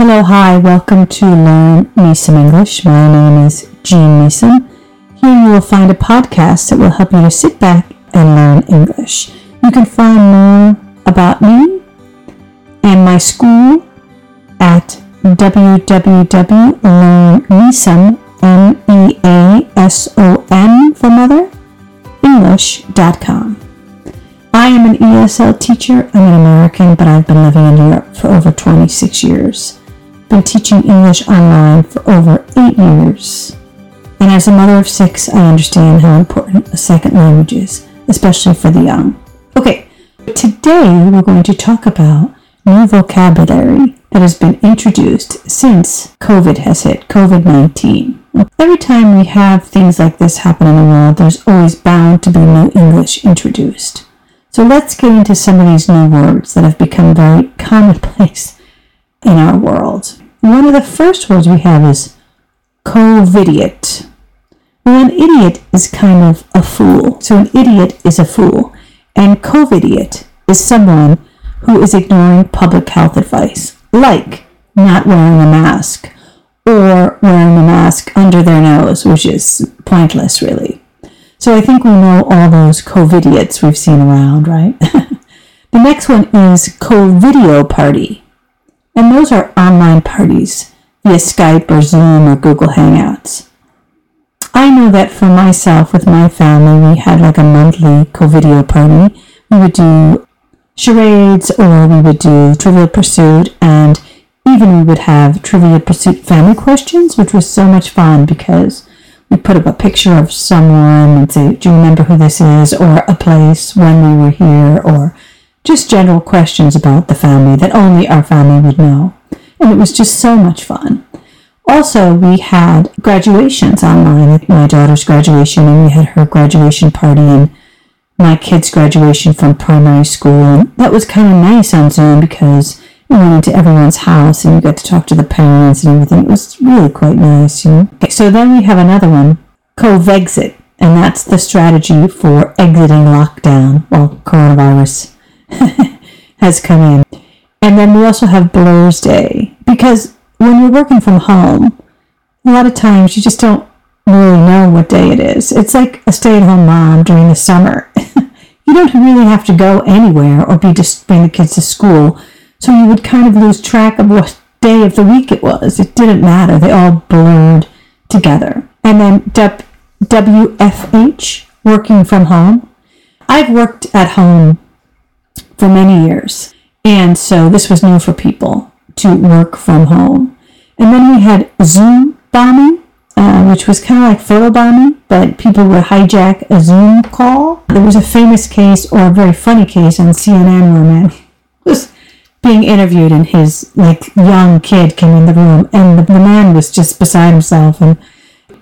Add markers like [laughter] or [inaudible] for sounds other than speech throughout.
Hello, hi, welcome to Learn Me Some English. My name is Jean Meeson. Here you will find a podcast that will help you to sit back and learn English. You can find more about me and my school at www.learnmesome, M-E-A-S-O-N for mother, English.com. I am an ESL teacher. I'm an American, but I've been living in Europe for over 26 years. Been teaching English online for over eight years. And as a mother of six, I understand how important a second language is, especially for the young. Okay, today we're going to talk about new vocabulary that has been introduced since COVID has hit, COVID 19. Every time we have things like this happen in the world, there's always bound to be new English introduced. So let's get into some of these new words that have become very [laughs] commonplace in our world. One of the first words we have is covidiot. Well, an idiot is kind of a fool. So an idiot is a fool. And covidiot is someone who is ignoring public health advice, like not wearing a mask or wearing a mask under their nose, which is pointless, really. So I think we know all those COVIDiots we've seen around, right? [laughs] the next one is COVIDeo party. And those are online parties via Skype or Zoom or Google Hangouts. I know that for myself, with my family, we had like a monthly COVIDeo party. We would do charades or we would do Trivial Pursuit and even we would have Trivial Pursuit family questions, which was so much fun because we put up a picture of someone and say, Do you remember who this is? or a place when we were here, or just general questions about the family that only our family would know. And it was just so much fun. Also, we had graduations online, my daughter's graduation, and we had her graduation party and my kid's graduation from primary school. And that was kind of nice on Zoom because we went into everyone's house and you got to talk to the parents and everything. It was really quite nice, you know. Okay, so then we have another one, Covexit, and that's the strategy for exiting lockdown while coronavirus [laughs] has come in. And then we also have Blursday because when you're working from home, a lot of times you just don't really know what day it is. It's like a stay-at-home mom during the summer. [laughs] you don't really have to go anywhere or be just bring the kids to school so you would kind of lose track of what day of the week it was. It didn't matter. They all blurred together. And then WFH, working from home. I've worked at home for many years. And so this was new for people to work from home. And then we had Zoom bombing, uh, which was kind of like photo bombing, but people would hijack a Zoom call. There was a famous case or a very funny case on CNN where a man [laughs] was being interviewed and his like young kid came in the room and the, the man was just beside himself and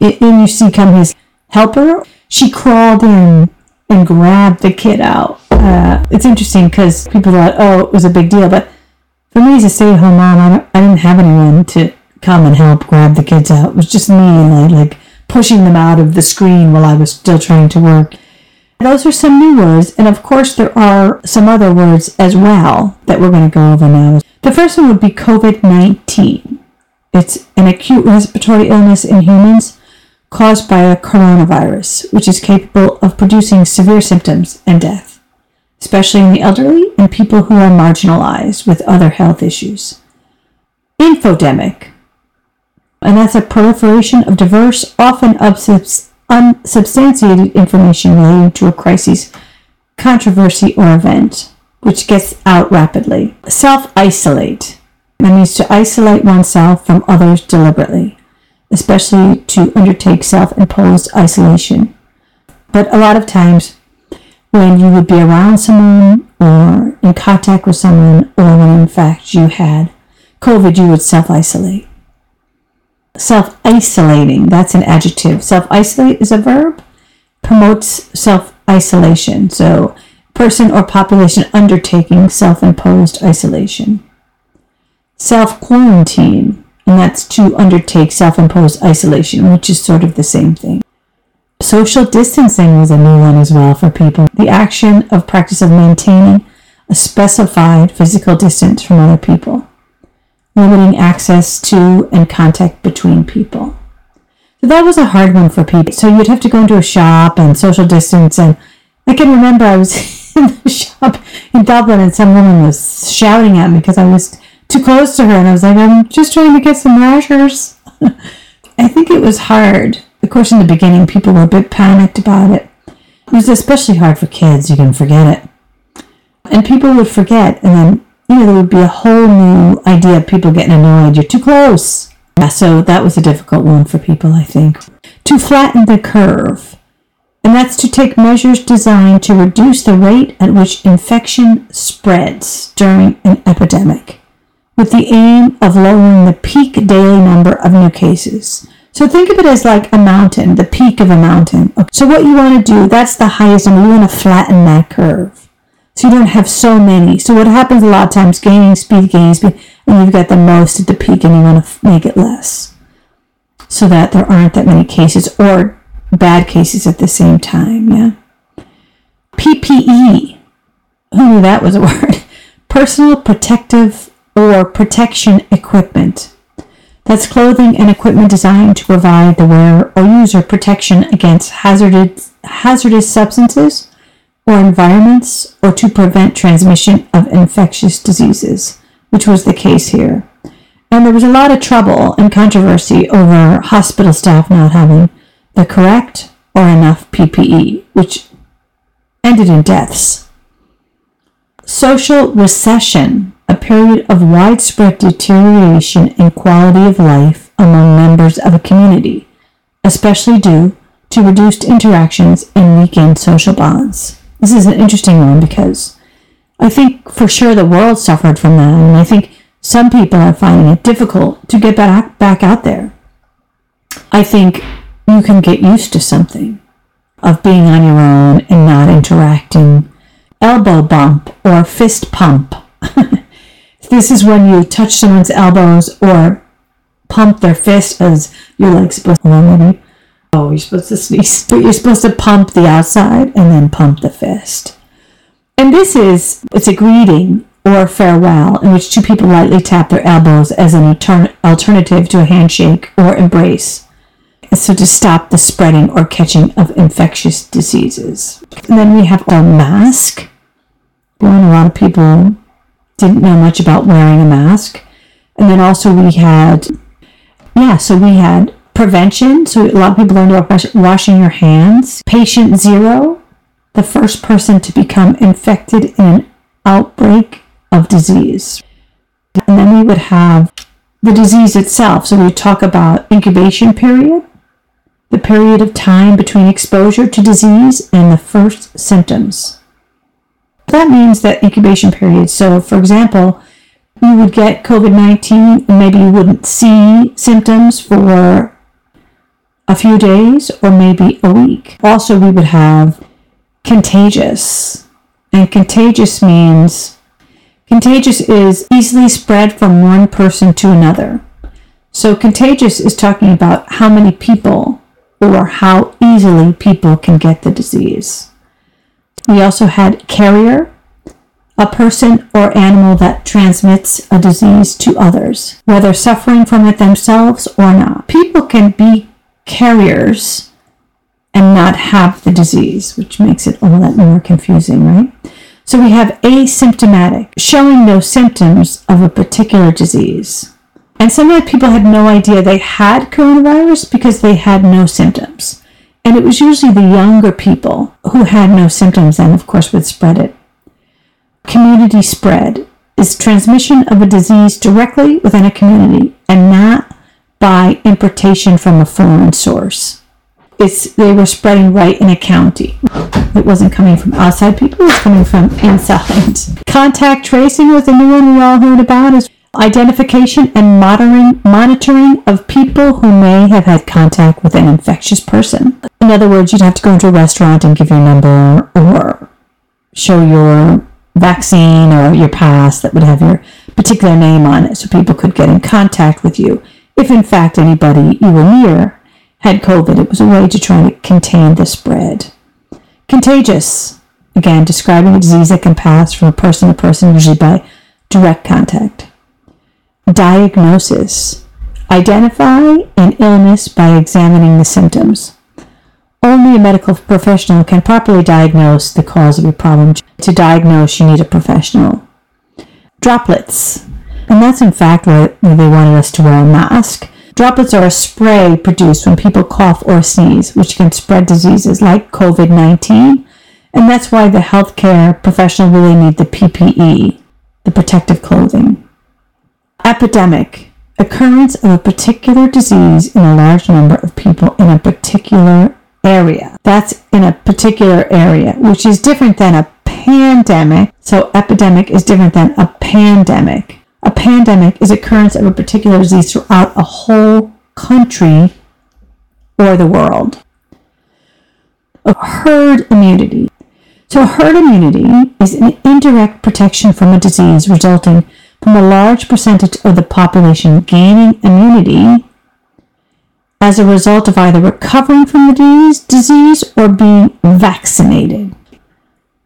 in you see come his helper she crawled in and grabbed the kid out uh, it's interesting because people thought oh it was a big deal but for me as a stay-at-home mom I, I didn't have anyone to come and help grab the kids out it was just me and like, like pushing them out of the screen while i was still trying to work those are some new words, and of course, there are some other words as well that we're going to go over now. The first one would be COVID 19. It's an acute respiratory illness in humans caused by a coronavirus, which is capable of producing severe symptoms and death, especially in the elderly and people who are marginalized with other health issues. Infodemic, and that's a proliferation of diverse, often unsubstantiated information relating to a crisis, controversy, or event, which gets out rapidly. Self isolate. That means to isolate oneself from others deliberately, especially to undertake self imposed isolation. But a lot of times, when you would be around someone or in contact with someone, or when in fact you had COVID, you would self isolate self isolating. That's an adjective. Self isolate is a verb, promotes self isolation. So, person or population undertaking self imposed isolation. Self quarantine, and that's to undertake self imposed isolation, which is sort of the same thing. Social distancing was a new one as well for people. The action of practice of maintaining a specified physical distance from other people. limiting access to and contact between people. So that was a hard one for people. So you'd have to go into a shop and social distance. And I can remember I was [laughs] in the shop in Dublin and some woman was shouting at me because I was too close to her. And I was like, I'm just trying to get some rashers. [laughs] I think it was hard. Of course, in the beginning, people were a bit panicked about it. It was especially hard for kids. You can forget it. And people would forget. And then, you know, there would be a whole new idea of people getting annoyed. You're too close. Yeah, so that was a difficult one for people, I think. To flatten the curve. And that's to take measures designed to reduce the rate at which infection spreads during an epidemic, with the aim of lowering the peak daily number of new cases. So think of it as like a mountain, the peak of a mountain. So what you want to do, that's the highest number. You want to flatten that curve. So you don't have so many. So what happens a lot of times, gaining speed, gaining speed, and you've got the most at the peak and you want to make it less. So that there aren't that many cases or bad cases at the same time, yeah. PPE. Who knew that was a [laughs] word? Personal protective or protection equipment. That's clothing and equipment designed to provide the wearer or user protection against hazardous, hazardous substances or environments or to prevent transmission of infectious diseases, which was the case here. And there was a lot of trouble and controversy over hospital staff not having the correct or enough PPE, which ended in deaths. Social recession a period of widespread deterioration in quality of life among members of a community, especially due to reduced interactions and weakened social bonds. This is an interesting one because I think for sure the world suffered from that, and I think some people are finding it difficult to get back, back out there. I think you can get used to something of being on your own and not interacting. Elbow bump or fist pump. [laughs] This is when you touch someone's elbows or pump their fist as you're like supposed to. Oh, you're supposed to sneeze. [laughs] But you're supposed to pump the outside and then pump the fist. And this is, it's a greeting or farewell in which two people lightly tap their elbows as an alternative to a handshake or embrace. So to stop the spreading or catching of infectious diseases. And then we have a mask. Born a lot of people didn't know much about wearing a mask. And then also we had, yeah, so we had prevention. So a lot of people learned about washing your hands. Patient zero, the first person to become infected in an outbreak of disease. And then we would have the disease itself. So we talk about incubation period, the period of time between exposure to disease and the first symptoms. That means that incubation period. So, for example, you would get COVID 19 and maybe you wouldn't see symptoms for a few days or maybe a week. Also, we would have contagious. And contagious means contagious is easily spread from one person to another. So, contagious is talking about how many people or how easily people can get the disease. We also had carrier, a person or animal that transmits a disease to others, whether suffering from it themselves or not. People can be carriers and not have the disease, which makes it all that more confusing, right? So we have asymptomatic, showing no symptoms of a particular disease. And sometimes people had no idea they had coronavirus because they had no symptoms. And it was usually the younger people who had no symptoms and, of course, would spread it. Community spread is transmission of a disease directly within a community and not by importation from a foreign source. It's, they were spreading right in a county. It wasn't coming from outside people, it was coming from inside. Contact tracing was a new one we all heard about. Is identification and monitoring, monitoring of people who may have had contact with an infectious person. In other words, you'd have to go into a restaurant and give your number or show your vaccine or your pass that would have your particular name on it so people could get in contact with you. If in fact anybody you were near had COVID, it was a way to try to contain the spread. Contagious, again, describing a disease that can pass from person to person, usually by direct contact. diagnosis. Identify an illness by examining the symptoms. Only a medical professional can properly diagnose the cause of your problem. To diagnose, you need a professional. Droplets. And that's in fact why they wanted us to wear a mask. Droplets are a spray produced when people cough or sneeze, which can spread diseases like COVID 19. And that's why the healthcare professional really need the PPE, the protective clothing. Epidemic. Occurrence of a particular disease in a large number of people in a particular. That's in a particular area, which is different than a pandemic. So epidemic is different than a pandemic. A pandemic is occurrence of a particular disease throughout a whole country or the world. A herd immunity. So, herd immunity is an indirect protection from a disease resulting from a large percentage of the population gaining immunity as a result of either recovering from the disease or being vaccinated.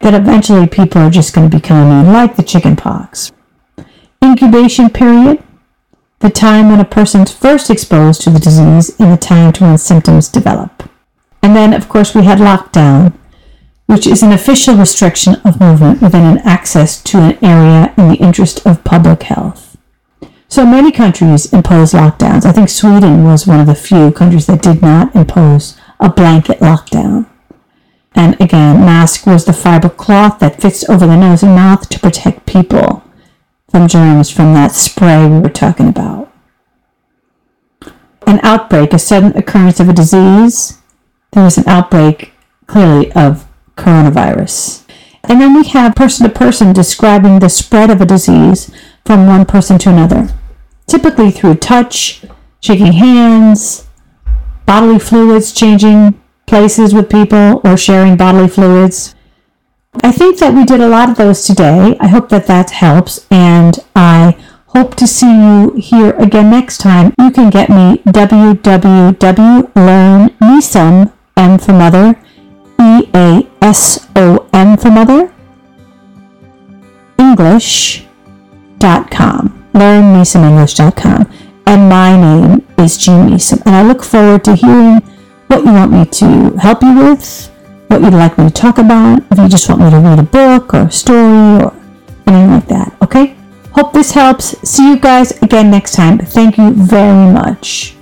That eventually people are just going to become like the chicken pox. Incubation period, the time when a person's first exposed to the disease and the time to when symptoms develop. And then, of course, we had lockdown, which is an official restriction of movement within an access to an area in the interest of public health. So many countries impose lockdowns. I think Sweden was one of the few countries that did not impose a blanket lockdown. And again, mask was the fiber cloth that fits over the nose and mouth to protect people from germs from that spray we were talking about. An outbreak, a sudden occurrence of a disease. There was an outbreak, clearly, of coronavirus. And then we have person to person describing the spread of a disease from one person to another, typically through touch, shaking hands, bodily fluids changing places with people, or sharing bodily fluids. I think that we did a lot of those today. I hope that that helps, and I hope to see you here again next time. You can get me www.learnmesome, M for mother, E A S O M for mother, English.com. LearnMeSomeEnglish.com. And my name is Jean Mesom, and I look forward to hearing what you want me to help you with what you'd like me to talk about, if you just want me to read a book or a story or anything like that, okay? Hope this helps. See you guys again next time. Thank you very much.